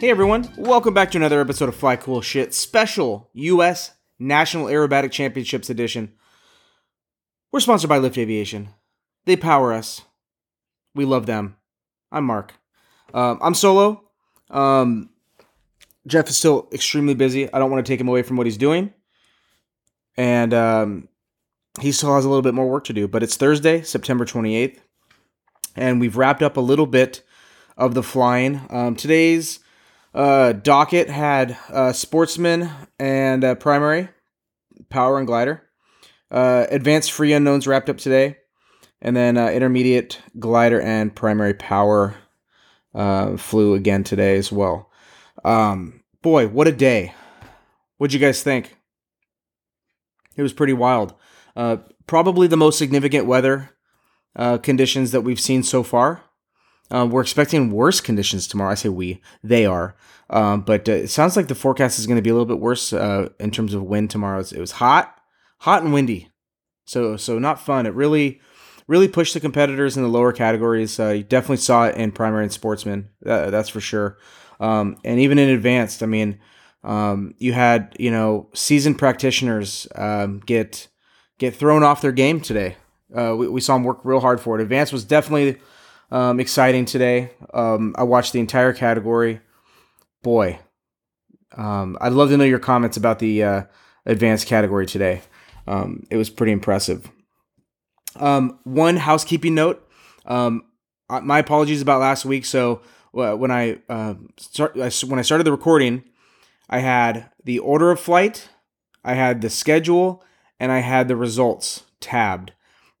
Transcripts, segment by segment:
Hey everyone, welcome back to another episode of Fly Cool Shit Special US National Aerobatic Championships Edition. We're sponsored by Lift Aviation. They power us. We love them. I'm Mark. Um, I'm solo. Um, Jeff is still extremely busy. I don't want to take him away from what he's doing. And um, he still has a little bit more work to do. But it's Thursday, September 28th. And we've wrapped up a little bit of the flying. Um, today's uh, docket had uh, sportsman and uh, primary, power and glider. Uh, advanced free unknowns wrapped up today, and then uh, intermediate glider and primary power uh, flew again today as well. Um, boy, what a day! What'd you guys think? It was pretty wild. Uh, probably the most significant weather uh, conditions that we've seen so far. Uh, we're expecting worse conditions tomorrow. I say we, they are. Um, but uh, it sounds like the forecast is going to be a little bit worse uh, in terms of wind tomorrow. It was hot, hot and windy, so so not fun. It really, really pushed the competitors in the lower categories. Uh, you definitely saw it in primary and sportsman. That, that's for sure. Um, and even in advanced, I mean, um, you had you know seasoned practitioners um, get get thrown off their game today. Uh, we, we saw them work real hard for it. Advanced was definitely um, exciting today. Um, I watched the entire category. Boy, um, I'd love to know your comments about the uh, advanced category today. Um, it was pretty impressive. Um, one housekeeping note. Um, my apologies about last week. So when I uh, start when I started the recording, I had the order of flight, I had the schedule, and I had the results tabbed.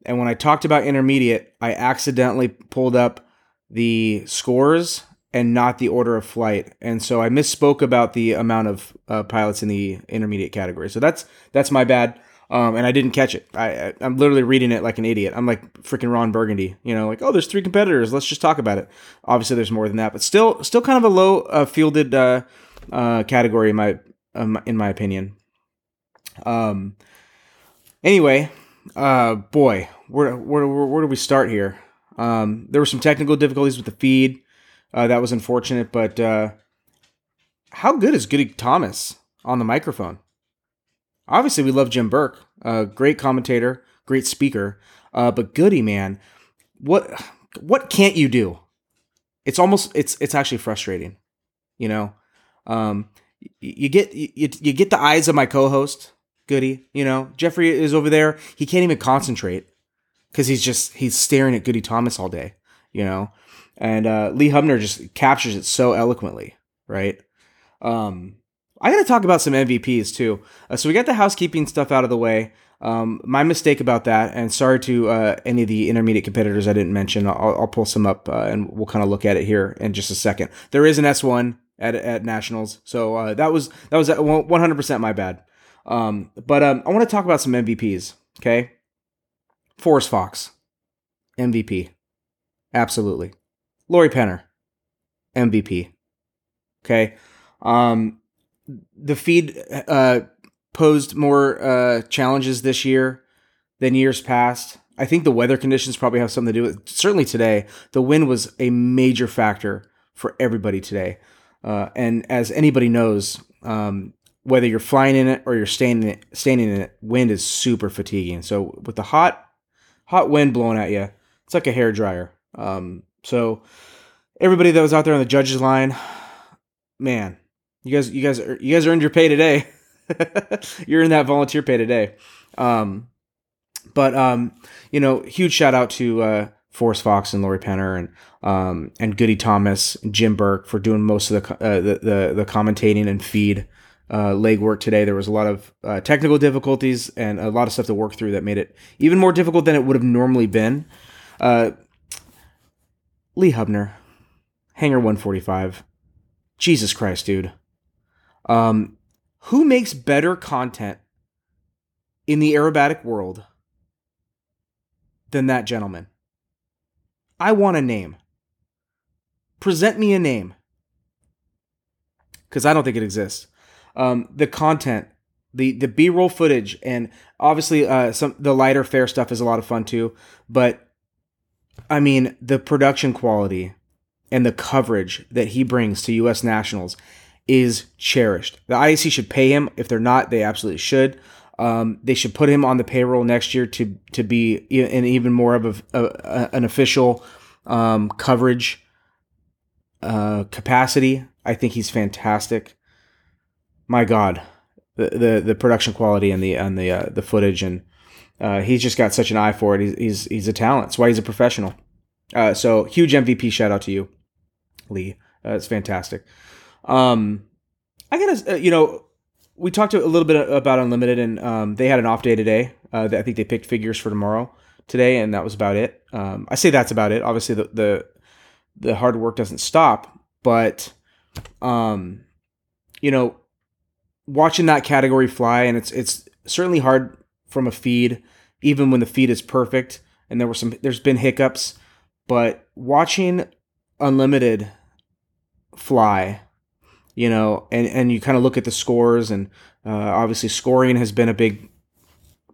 And when I talked about intermediate, I accidentally pulled up the scores and not the order of flight, and so I misspoke about the amount of uh, pilots in the intermediate category. So that's that's my bad, um, and I didn't catch it. I, I'm literally reading it like an idiot. I'm like freaking Ron Burgundy, you know, like oh, there's three competitors. Let's just talk about it. Obviously, there's more than that, but still, still kind of a low uh, fielded uh, uh, category in my um, in my opinion. Um. Anyway, uh, boy, where, where, where, where do we start here? Um, there were some technical difficulties with the feed. Uh, that was unfortunate, but uh, how good is Goody Thomas on the microphone? Obviously, we love Jim Burke, uh, great commentator, great speaker, uh, but Goody, man, what what can't you do? It's almost it's it's actually frustrating, you know. Um, you get you, you get the eyes of my co-host Goody. You know, Jeffrey is over there. He can't even concentrate because he's just he's staring at Goody Thomas all day. You know, and uh, Lee Hubner just captures it so eloquently, right? Um, I got to talk about some MVPs too. Uh, so we got the housekeeping stuff out of the way. Um, my mistake about that, and sorry to uh, any of the intermediate competitors I didn't mention. I'll, I'll pull some up uh, and we'll kind of look at it here in just a second. There is an S one at, at nationals, so uh, that was that was 100 percent my bad. Um, but um, I want to talk about some MVPs. Okay, Forrest Fox, MVP, absolutely. Lori Penner, MVP. Okay, um, the feed uh, posed more uh, challenges this year than years past. I think the weather conditions probably have something to do with. It. Certainly today, the wind was a major factor for everybody today. Uh, and as anybody knows, um, whether you're flying in it or you're standing in it, standing in it, wind is super fatiguing. So with the hot, hot wind blowing at you, it's like a hair dryer. Um, so everybody that was out there on the judges line, man, you guys, you guys, you guys earned your pay today. you're in that volunteer pay today. Um, but um, you know, huge shout out to uh, Forrest Fox and Lori Penner and um, and Goody Thomas, and Jim Burke for doing most of the uh, the, the, the commentating and feed uh, legwork today. There was a lot of uh, technical difficulties and a lot of stuff to work through that made it even more difficult than it would have normally been. Uh, Lee Hubner, Hangar 145, Jesus Christ, dude. Um, who makes better content in the aerobatic world than that gentleman? I want a name. Present me a name. Because I don't think it exists. Um, the content, the the B roll footage, and obviously uh, some the lighter fair stuff is a lot of fun too. But I mean, the production quality and the coverage that he brings to U.S. nationals is cherished. The IAC should pay him. If they're not, they absolutely should. Um, they should put him on the payroll next year to to be in even more of a, a an official um, coverage uh, capacity. I think he's fantastic. My God, the the, the production quality and the and the uh, the footage and uh, he's just got such an eye for it. He's he's, he's a talent. That's why he's a professional. Uh, so huge MVP shout out to you, Lee. Uh, it's fantastic. Um, I gotta, uh, you know, we talked a little bit about Unlimited, and um, they had an off day today. Uh, I think they picked figures for tomorrow today, and that was about it. Um, I say that's about it. Obviously, the the, the hard work doesn't stop, but um, you know, watching that category fly, and it's it's certainly hard from a feed, even when the feed is perfect. And there were some, there's been hiccups, but watching Unlimited fly you know, and, and you kind of look at the scores, and uh, obviously scoring has been a big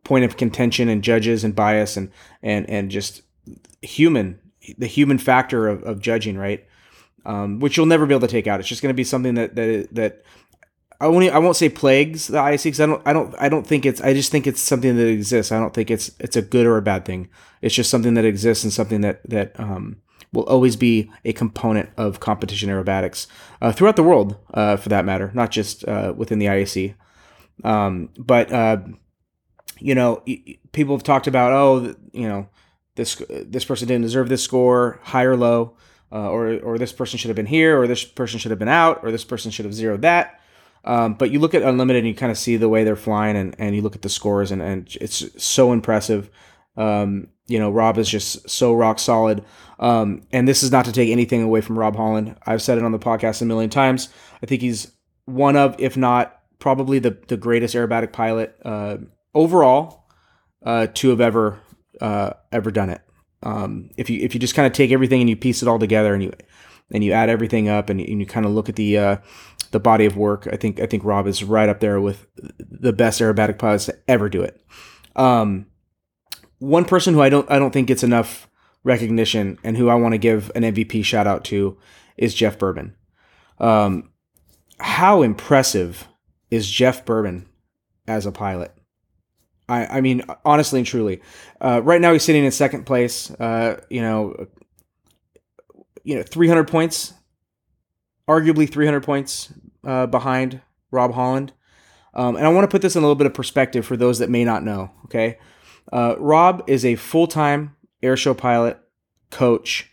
point of contention and judges and bias and and and just human the human factor of, of judging, right? Um, which you'll never be able to take out. It's just going to be something that that that I won't I won't say plagues the IAC because I don't I don't I don't think it's I just think it's something that exists. I don't think it's it's a good or a bad thing. It's just something that exists and something that that um, will always be a component of competition aerobatics uh, throughout the world, uh, for that matter, not just uh, within the IAC. Um, but uh, you know, people have talked about, oh, you know, this this person didn't deserve this score, high or low, uh, or or this person should have been here, or this person should have been out, or this person should have zeroed that. Um, but you look at Unlimited and you kind of see the way they're flying, and, and you look at the scores, and, and it's so impressive. Um, you know, Rob is just so rock solid. Um, and this is not to take anything away from Rob Holland. I've said it on the podcast a million times. I think he's one of, if not probably the, the greatest aerobatic pilot uh, overall uh, to have ever uh, ever done it. Um, if you if you just kind of take everything and you piece it all together and you and you add everything up and, and you kind of look at the uh, the body of work, I think I think Rob is right up there with the best aerobatic pilots to ever do it. Um, one person who I don't I don't think gets enough recognition and who I want to give an MVP shout out to is Jeff Boerboon. Um, how impressive is Jeff Boerboon as a pilot? I, I mean, honestly and truly, uh, right now he's sitting in second place. Uh, you know, you know, 300 points, arguably 300 points uh, behind Rob Holland. Um, and I want to put this in a little bit of perspective for those that may not know. Okay, uh, Rob is a full time airshow pilot, coach,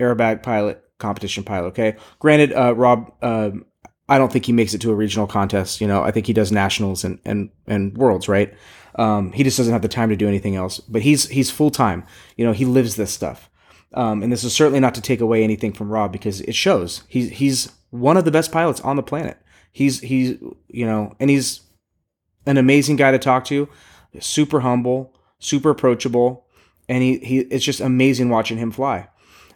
airbag pilot, competition pilot. Okay. Granted, uh, Rob, um, I don't think he makes it to a regional contest. You know, I think he does nationals and and and worlds. Right. Um, he just doesn't have the time to do anything else. But he's he's full time. You know, he lives this stuff. Um, and this is certainly not to take away anything from Rob because it shows he's he's one of the best pilots on the planet. He's he's you know, and he's an amazing guy to talk to super humble, super approachable, and he, he it's just amazing watching him fly.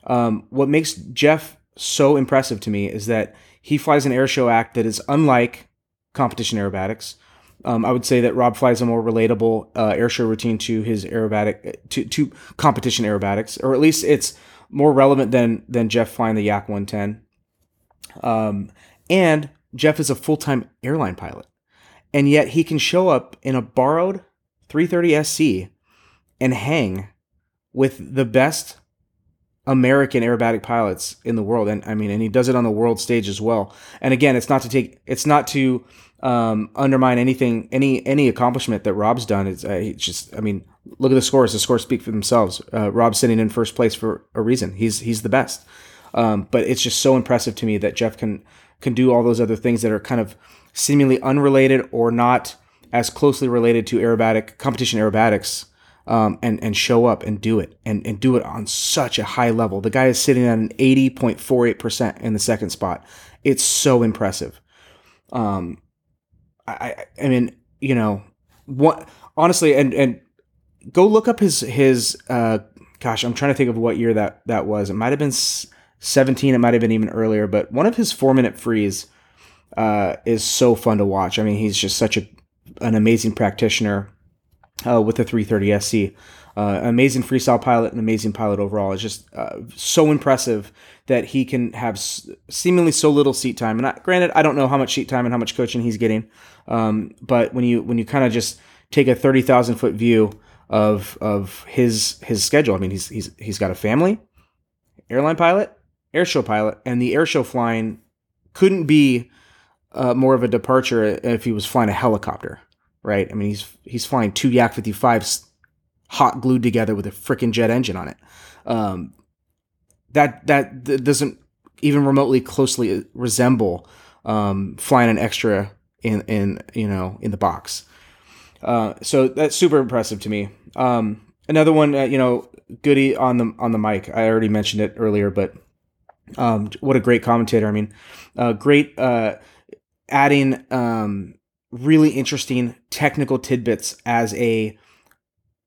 Um, what makes Jeff so impressive to me is that he flies an airshow act that is unlike competition aerobatics. Um, I would say that Rob flies a more relatable uh, airshow routine to his aerobatic to, to competition aerobatics, or at least it's more relevant than than Jeff flying the Yak 110. Um, and Jeff is a full time airline pilot, and yet he can show up in a borrowed 330 SC and hang with the best American aerobatic pilots in the world. And I mean, and he does it on the world stage as well. And again, it's not to take, it's not to um, undermine anything, any any accomplishment that Rob's done. It's, uh, just, I mean, look at the scores. The scores speak for themselves. Uh, Rob's sitting in first place for a reason. He's he's the best. Um, but it's just so impressive to me that Jeff can can do all those other things that are kind of seemingly unrelated or not as closely related to aerobatic competition aerobatics um, and and show up and do it and, and do it on such a high level. The guy is sitting at an 80.48% in the second spot. It's so impressive. Um, I, I mean, you know, what honestly, and and go look up his his. Uh, gosh, I'm trying to think of what year that that was. It might have been 17. It might have been even earlier. But one of his four minute frees uh, is so fun to watch. I mean, he's just such a an amazing practitioner uh, with the 330 SC. Uh, amazing freestyle pilot, an amazing pilot overall. It's just uh, so impressive that he can have s- seemingly so little seat time. And I, granted, I don't know how much seat time and how much coaching he's getting, um, but when you when you kind of just take a thirty thousand foot view of of his his schedule, I mean, he's he's he's got a family, airline pilot, airshow pilot, and the airshow flying couldn't be uh, more of a departure if he was flying a helicopter, right? I mean, he's he's flying two Yak 55s hot glued together with a freaking jet engine on it. Um, that that doesn't even remotely closely resemble um, flying an extra in in you know in the box. Uh, so that's super impressive to me. Um, another one, uh, you know, Goody on the on the mic. I already mentioned it earlier, but um, what a great commentator. I mean, uh, great uh, adding um, really interesting technical tidbits as a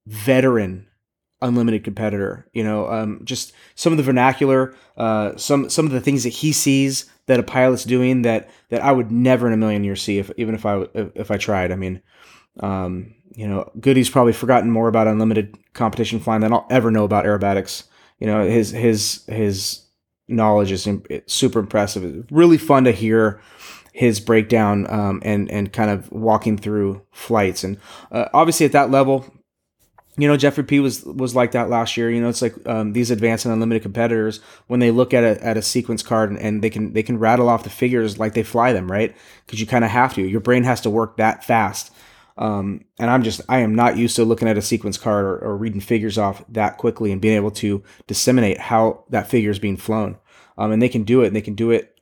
veteran unlimited competitor. You know, um, just some of the vernacular, uh, some some of the things that he sees that a pilot's doing that that I would never in a million years see if even if I if I tried. I mean, um, you know, Goody's probably forgotten more about unlimited competition flying than I'll ever know about aerobatics. You know, his his his knowledge is super impressive. It's really fun to hear his breakdown um, and and kind of walking through flights. And uh, obviously at that level, you know, Jeffrey P was was like that last year. You know, it's like um, these advanced and unlimited competitors when they look at a at a sequence card and, and they can they can rattle off the figures like they fly them, right? Because you kind of have to. Your brain has to work that fast. Um, and I'm just I am not used to looking at a sequence card or, or, reading figures off that quickly and being able to disseminate how that figure is being flown. Um, and they can do it, and they can do it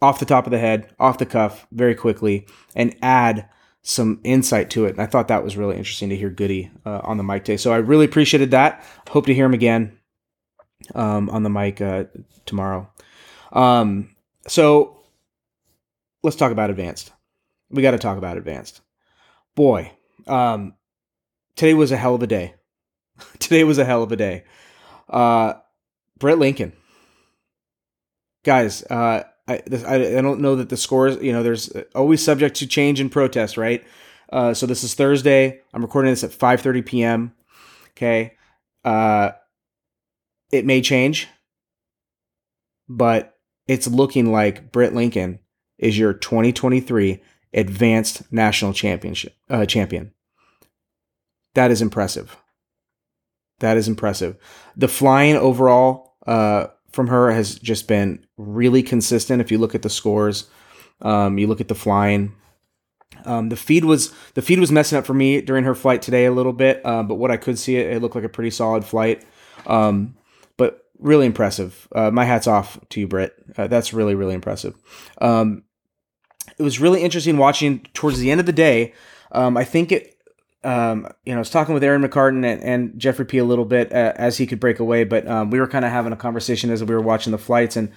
off the top of the head, off the cuff, very quickly, and add some insight to it. And I thought that was really interesting to hear Goody uh, on the mic today. So I really appreciated that. Hope to hear him again um, on the mic uh, tomorrow. Um, so let's talk about advanced. We got to talk about advanced. Boy, um, today was a hell of a day. today was a hell of a day. Uh, Britt Lincoln, guys. Uh, I, I, I don't know that the scores, you know, there's always subject to change and protest, right? Uh, so this is Thursday. I'm recording this at 5:30 p.m. Okay, uh, it may change, but it's looking like Britt Lincoln is your 2023 Advanced National Championship uh, champion. That is impressive. That is impressive. The flying overall uh, from her has just been really consistent. If you look at the scores, um, you look at the flying. Um, the feed was the feed was messing up for me during her flight today a little bit, uh, but what I could see, it, it looked like a pretty solid flight. Um, but really impressive. Uh, my hats off to you, Britt. Uh, that's really really impressive. Um, it was really interesting watching towards the end of the day. Um, I think it um, you know, I was talking with Aaron McCartan and, and Jeffrey P a little bit uh, as he could break away, but um, we were kind of having a conversation as we were watching the flights. And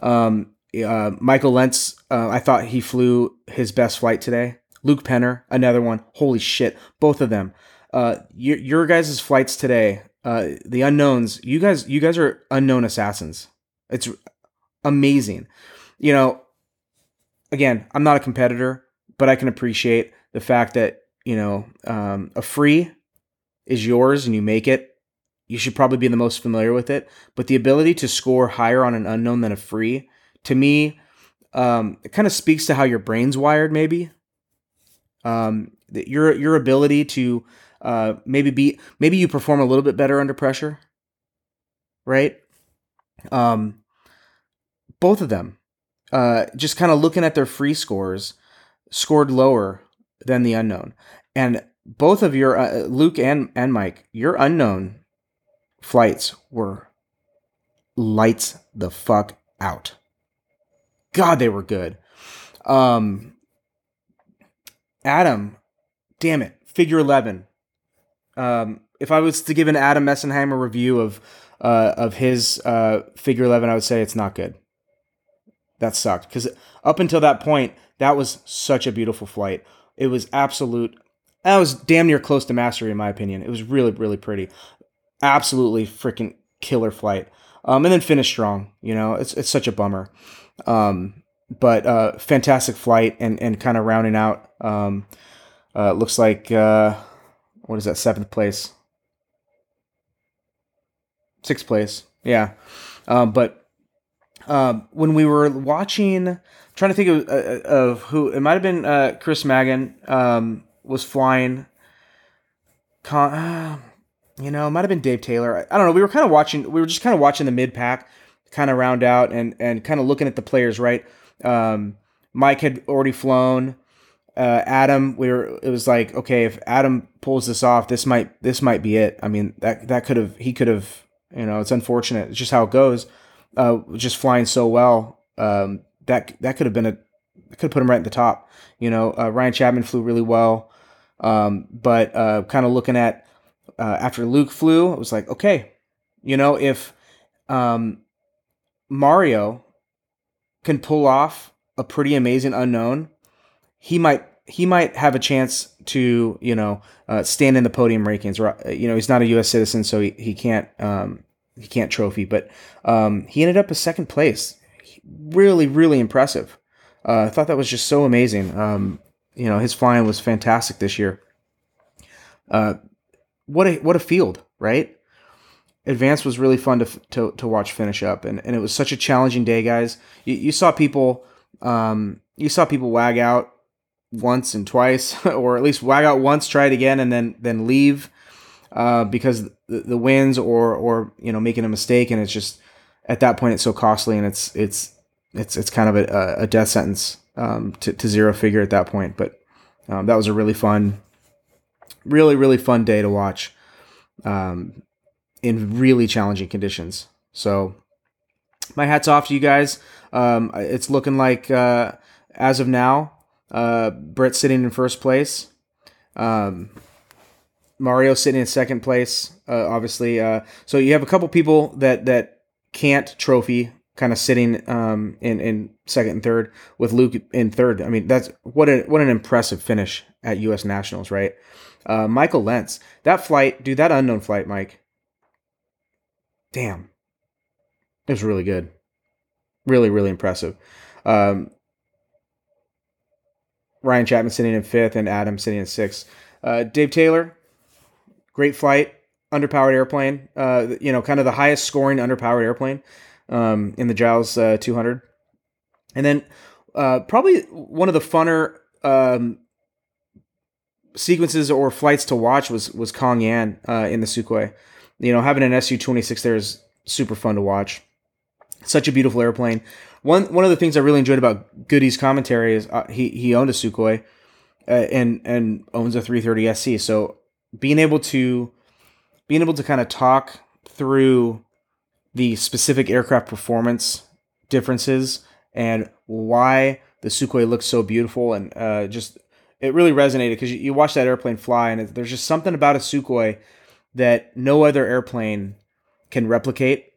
um, uh, Michael Lentz, uh, I thought he flew his best flight today. Luke Penner, another one. Holy shit, both of them. Uh, your, your guys' flights today, uh, the unknowns. You guys, you guys are unknown assassins. It's amazing. You know, again, I'm not a competitor, but I can appreciate the fact that you know, um, a free is yours and you make it, you should probably be the most familiar with it. But the ability to score higher on an unknown than a free, to me, um, it kind of speaks to how your brain's wired, maybe. Um, your your ability to uh, maybe be maybe you perform a little bit better under pressure, right? Um, both of them, uh, just kind of looking at their free scores, scored lower than the unknown. And both of your uh, Luke and and Mike, your unknown flights were lights the fuck out. God, they were good. Um, Adam, damn it, figure eleven. Um, if I was to give an Adam Messenheimer review of uh, of his uh, figure eleven, I would say it's not good. that sucked because up until that point, that was such a beautiful flight. It was absolute. That was damn near close to mastery, in my opinion. It was really, really pretty. Absolutely freaking killer flight. Um, and then finished strong. You know, it's it's such a bummer. Um, but uh, fantastic flight and and kind of rounding out. Um, uh, looks like uh, what is that seventh place, sixth place. Yeah, um, but um, when we were watching, trying to think of, uh, of who it might have been, uh, Chris Magan um, was flying. Con- uh, you know, it might have been Dave Taylor. I, I don't know. We were kind of watching. We were just kind of watching the mid pack, kind of round out and and kind of looking at the players. Right. Um, Mike had already flown. Uh, Adam, we were. It was like, okay, if Adam pulls this off, this might this might be it. I mean, that that could have he could have. You know, it's unfortunate. It's just how it goes. Uh, just flying so well. Um, that that could have been a could have put him right at the top. You know, uh, Ryan Chapman flew really well. Um, but uh, kind of looking at uh, after Luke flew, it was like, okay, you know, if um, Mario can pull off a pretty amazing unknown, he might he might have a chance to you know uh, stand in the podium rankings. You know, he's not a U.S. citizen, so he, he can't um, he can't trophy, but um, he ended up a second place. Really, really impressive. Uh, I thought that was just so amazing. Um, you know, his flying was fantastic this year. Uh, what a what a field, right? Advance was really fun to, to, to watch finish up, and, and it was such a challenging day, guys. You, you saw people, um, you saw people wag out once and twice, or at least wag out once, try it again, and then then leave uh, because the, the or or you know making a mistake, and it's just at that point it's so costly, and it's it's it's it's kind of a, a death sentence um, to, to zero figure at that point. But um, that was a really fun, really really fun day to watch. Um, in really challenging conditions. So, my hats off to you guys. Um, it's looking like, uh, as of now, uh, Britt sitting in first place. Um, Mario sitting in second place, uh, obviously. Uh, so you have a couple people that that can't trophy, kind of sitting um, in in second and third, with Luke in third. I mean, that's what a what an impressive finish at U.S. Nationals, right? Uh, Michael Lentz, that flight, dude, that unknown flight, Mike damn, it was really good. Really, really impressive. Um, Ryan Chapman sitting in fifth and Adam sitting in sixth. Uh, Dave Taylor, great flight, underpowered airplane. Uh, you know, kind of the highest scoring underpowered airplane um, in the Giles uh, 200. And then uh, probably one of the funner um, sequences or flights to watch was was Kong Yan uh, in the Sukhoi you know, having an Su 26 there is super fun to watch. Such a beautiful airplane. One one of the things I really enjoyed about Goody's commentary is uh, he he owned a Sukhoi uh, and and owns a 330 SC. So being able to being able to kind of talk through the specific aircraft performance differences and why the Sukhoi looks so beautiful and uh, just it really resonated because you, you watch that airplane fly and it, there's just something about a Sukhoi that no other airplane can replicate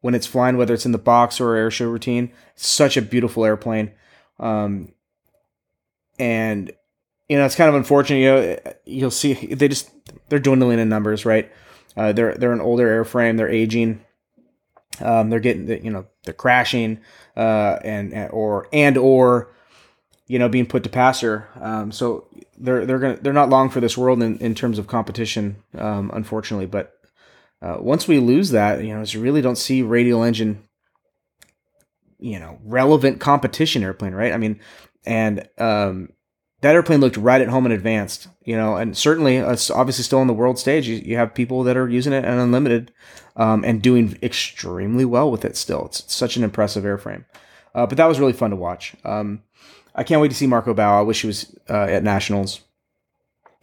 when it's flying, whether it's in the box or air show routine. Such a beautiful airplane. Um, and you know, it's kind of unfortunate. You know, you'll see they just they're dwindling in numbers, right? Uh, they're they're an older airframe. They're aging. Um, they're getting the, you know they're crashing, uh, and or and or you know being put to passer. Um, so they're they're gonna they're not long for this world in, in terms of competition, um, unfortunately. But uh, once we lose that, you know, I really don't see radial engine, you know, relevant competition airplane, right? I mean, and um, that airplane looked right at home and advanced, you know, and certainly it's obviously still on the world stage. You, you have people that are using it and unlimited um, and doing extremely well with it still. It's such an impressive airframe. Uh, but that was really fun to watch. Um, I can't wait to see Marco Bau. I wish he was uh, at Nationals,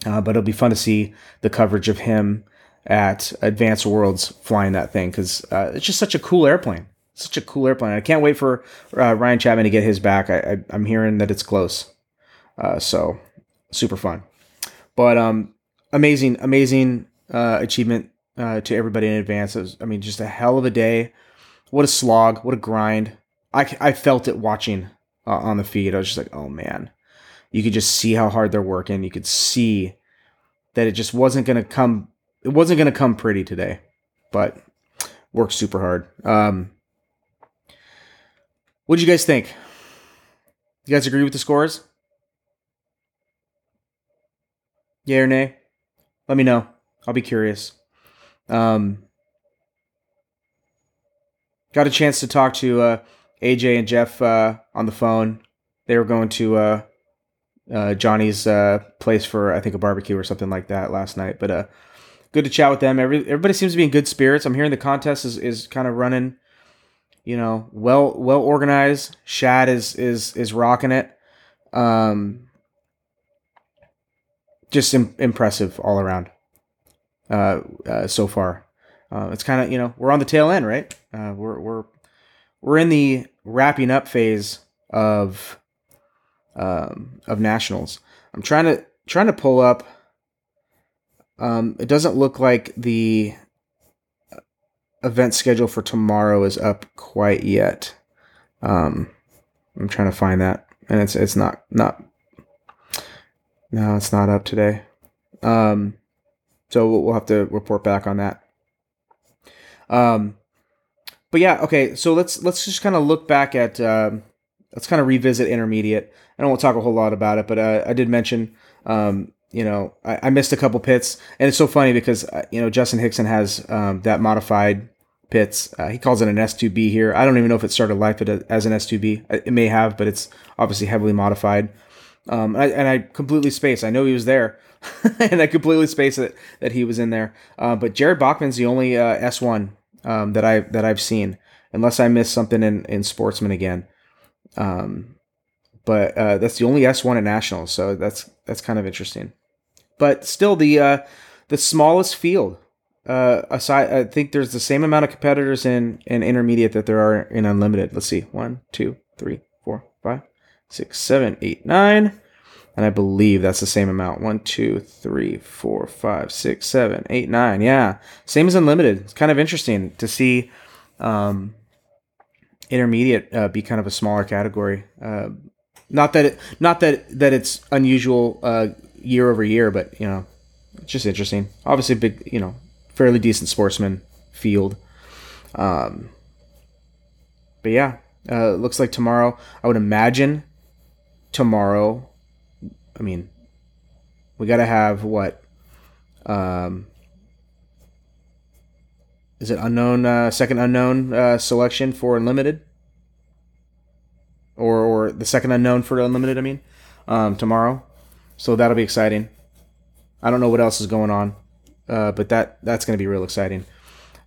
uh, but it'll be fun to see the coverage of him at Advanced Worlds flying that thing because uh, it's just such a cool airplane. Such a cool airplane. I can't wait for uh, Ryan Chapman to get his back. I, am hearing that it's close, uh, so super fun. But um, amazing, amazing uh, achievement to everybody in advance. Was, I mean, just a hell of a day. What a slog. What a grind. I, I felt it watching uh, on the feed. I was just like, oh man, you could just see how hard they're working. You could see that it just wasn't going to come. It wasn't going to come pretty today, but worked super hard. Um, what do you guys think? You guys agree with the scores? Yeah or nay? Let me know. I'll be curious. Um, got a chance to talk to uh, AJ and Jeff uh, on the phone. They were going to uh, uh, Johnny's uh, place for I think a barbecue or something like that last night. But uh, good to chat with them. Every, everybody seems to be in good spirits. I'm hearing the contest is, is kind of running, you know, well well organized. Shad is is is rocking it. Um, just Im- impressive all around. Uh, uh, so far, uh, it's kind of you know we're on the tail end, right? Uh, we're we're we're in the wrapping up phase of um, of nationals. I'm trying to trying to pull up. Um, it doesn't look like the event schedule for tomorrow is up quite yet. Um, I'm trying to find that, and it's it's not not. No, it's not up today. Um, so we'll have to report back on that. Um, but yeah, okay. So let's let's just kind of look back at um, let's kind of revisit intermediate. I don't want to talk a whole lot about it, but uh, I did mention, um, you know, I, I, missed a couple Pitts, and it's so funny because uh, you know Justin Hickson has um, that modified Pitts. Uh, he calls it an S2B here. I don't even know if it started life as an S2B. It may have, but it's obviously heavily modified. Um, and, I, and I completely spaced. I know he was there, and I completely spaced it that he was in there. Uh, but Jared Bachman's the only uh, S1 um, that I that I've seen, unless I missed something in in Sportsman again. Um, but uh, that's the only S1 at nationals, so that's that's kind of interesting. But still, the uh, the smallest field. Uh, aside, I think there's the same amount of competitors in in intermediate that there are in unlimited. Let's see, one, two, three, six, seven, eight, nine, and I believe that's the same amount. One, two, three, four, five, six, seven, eight, nine. Yeah, same as unlimited. It's kind of interesting to see. Um, intermediate uh, be kind of a smaller category. Uh, not that it, not that that it's unusual uh, year over year, but you know, it's just interesting. Obviously, big, you know, fairly decent sportsman field. Um, but yeah, uh, looks like tomorrow. I would imagine tomorrow. I mean, we got to have what? Um, is it unknown uh, second unknown uh, selection for unlimited or or the second unknown for unlimited i mean um, tomorrow so that'll be exciting i don't know what else is going on uh, but that that's going to be real exciting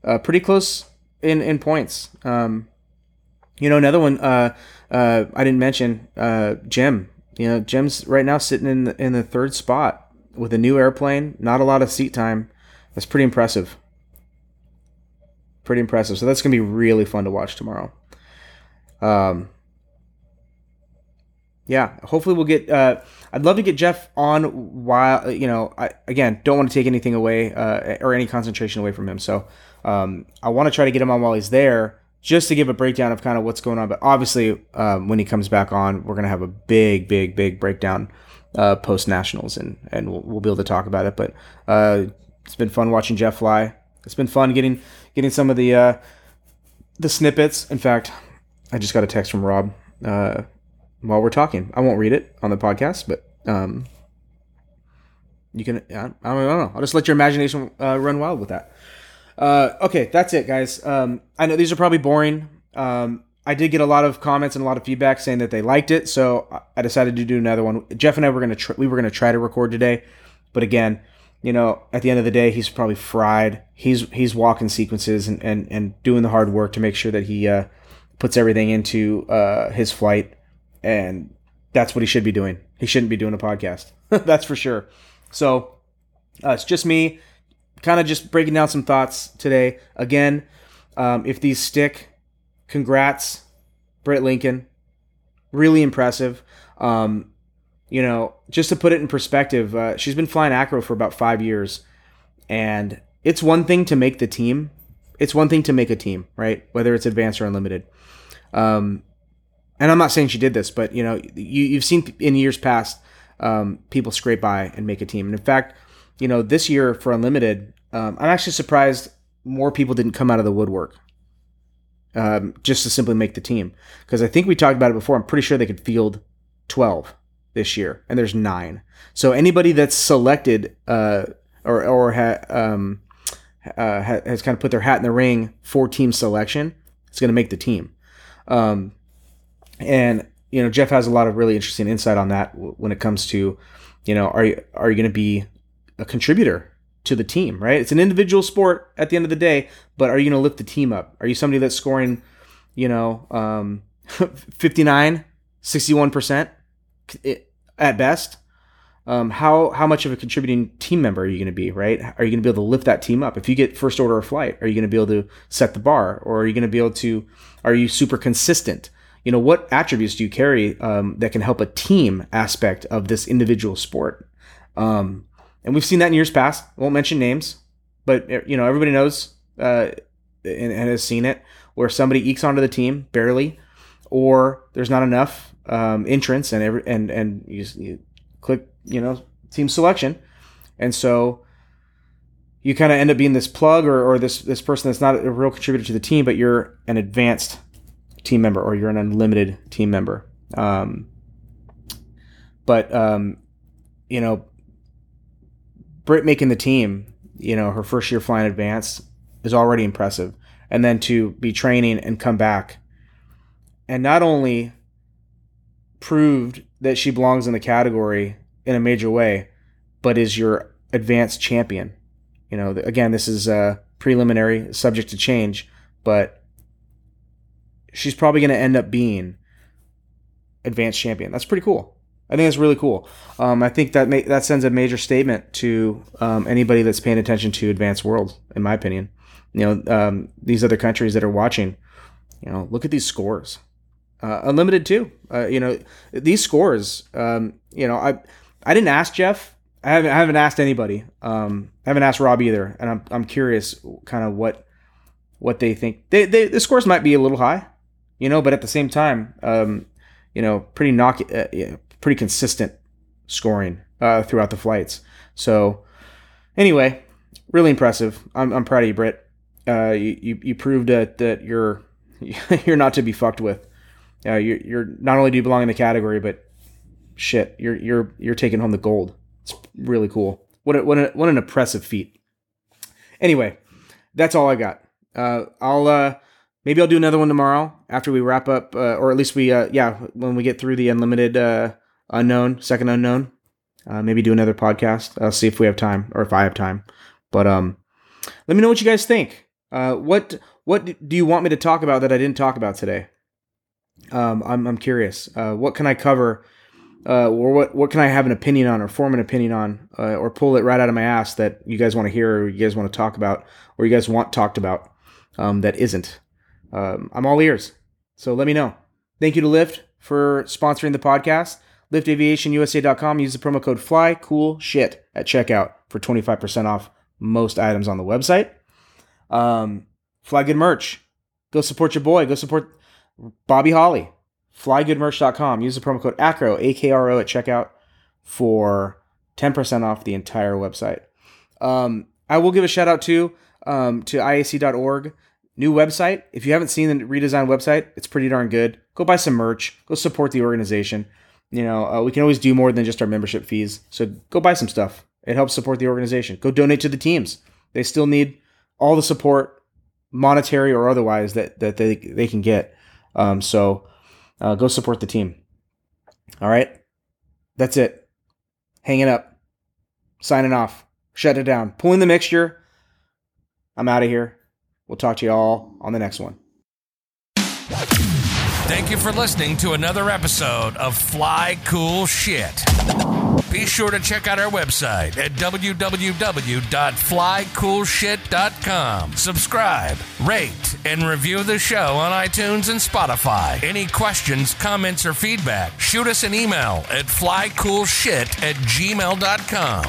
uh, pretty close in in points um, you know another one uh, uh i didn't mention uh, jim you know jim's right now sitting in the, in the third spot with a new airplane not a lot of seat time that's pretty impressive pretty impressive. So that's gonna be really fun to watch tomorrow. Um, yeah, hopefully we'll get. Uh, I'd love to get Jeff on while you know. I again don't want to take anything away uh, or any concentration away from him. So um, I want to try to get him on while he's there, just to give a breakdown of kind of what's going on. But obviously, um, when he comes back on, we're gonna have a big, big, big breakdown uh, post nationals, and and we'll, we'll, be able to talk about it. But uh, it's been fun watching Jeff fly. It's been fun getting getting some of the uh, the snippets. In fact, I just got a text from Rob uh, while we're talking. I won't read it on the podcast, but um, you can. I don't, I don't know. I'll just let your imagination uh, run wild with that. Uh, okay, that's it, guys. Um, I know these are probably boring. Um, I did get a lot of comments and a lot of feedback saying that they liked it, so I decided to do another one. Jeff and I were gonna tr- we were gonna try to record today, but again, you know, at the end of the day, he's probably fried. He's he's walking sequences and, and, and doing the hard work to make sure that he uh, puts everything into uh, his flight, and that's what he should be doing. He shouldn't be doing a podcast. that's for sure. So uh, it's just me, kind of just breaking down some thoughts today. Again, um, if these stick, congrats, Britt Lincoln. Really impressive. Um, you know, just to put it in perspective, uh, she's been flying acro for about five years, and it's one thing to make the team. It's one thing to make a team, right? Whether it's advanced or unlimited. Um, and I'm not saying she did this, but you know, you, you've seen in years past um, people scrape by and make a team. And in fact, you know, this year for Unlimited, um, I'm actually surprised more people didn't come out of the woodwork um, just to simply make the team. Because I think we talked about it before. I'm pretty sure they could field 12 this year, and there's nine. So anybody that's selected uh, or or ha, um, uh, has kind of put their hat in the ring for team selection, is going to make the team. Um, and you know, Jeff has a lot of really interesting insight on that when it comes to, you know, are you are you going to be a contributor to the team, right? It's an individual sport at the end of the day, but are you going to lift the team up? Are you somebody that's scoring, you know, um, 59, 61% at best? Um, how how much of a contributing team member are you going to be, right? Are you going to be able to lift that team up? If you get first order of flight, are you going to be able to set the bar, or are you going to be able to? Are you super consistent? You know, what attributes do you carry um, that can help a team aspect of this individual sport? Um, and we've seen that in years past. I won't mention names, but you know everybody knows uh, and, and, has seen it where somebody ekes onto the team barely, or there's not enough um, entrance and every and and you, you click you know team selection, and so you kind of end up being this plug or, or this this person that's not a real contributor to the team, but you're an advanced team member or you're an unlimited team member. Um, but um, you know, Britt making the team, you know, her first year flying advanced is already impressive. And then to be training and come back and not only proved that she belongs in the category in a major way, but is your advanced champion. You know, again, this is a preliminary, subject to change, but she's probably going to end up being advanced champion. That's pretty cool. I think that's really cool. Um, I think that ma- that sends a major statement to um, anybody that's paying attention to advanced world, in my opinion. You know, um, these other countries that are watching, you know, look at these scores. Uh, unlimited too. Uh, you know, these scores. Um, you know, I I didn't ask Jeff. I haven't I haven't asked anybody. Um, I haven't asked Rob either, and I'm I'm curious, kind of what what they think. They, they the scores might be a little high, you know, but at the same time, um, you know, pretty knock, uh, yeah, pretty consistent scoring uh, throughout the flights. So anyway, really impressive. I'm, I'm proud of you, Britt. Uh, you, you, you proved that, that you're you're not to be fucked with. Uh, you're, you're not only do you belong in the category, but shit, you're you're you're taking home the gold. It's really cool. What a, what a, what an impressive feat. Anyway, that's all I got. Uh, I'll uh, maybe I'll do another one tomorrow after we wrap up, uh, or at least we uh, yeah when we get through the unlimited uh, unknown, second unknown. Uh, maybe do another podcast. I'll see if we have time or if I have time. But um, let me know what you guys think. Uh, what what do you want me to talk about that I didn't talk about today? Um, I'm I'm curious. Uh, what can I cover? Uh, or what what can I have an opinion on, or form an opinion on, uh, or pull it right out of my ass that you guys want to hear, or you guys want to talk about, or you guys want talked about um, that isn't? Um, I'm all ears. So let me know. Thank you to Lift for sponsoring the podcast liftaviationusa.com. Use the promo code FLY cool shit at checkout for 25% off most items on the website. Um, fly good merch. Go support your boy. Go support Bobby Holly. Flygoodmerch.com. Use the promo code AKRO, A-K-R-O at checkout for 10% off the entire website. Um, I will give a shout out too um, to IAC.org. New website. If you haven't seen the redesigned website, it's pretty darn good. Go buy some merch. Go support the organization. You know, uh, we can always do more than just our membership fees. So go buy some stuff. It helps support the organization. Go donate to the teams. They still need all the support, monetary or otherwise, that that they they can get. Um, so uh, go support the team. All right, that's it. Hanging up, signing off, shut it down, pulling the mixture. I'm out of here. We'll talk to you all on the next one. Thank you for listening to another episode of Fly Cool Shit. Be sure to check out our website at www.flycoolshit.com. Subscribe, rate, and review the show on iTunes and Spotify. Any questions, comments, or feedback, shoot us an email at flycoolshit at gmail.com.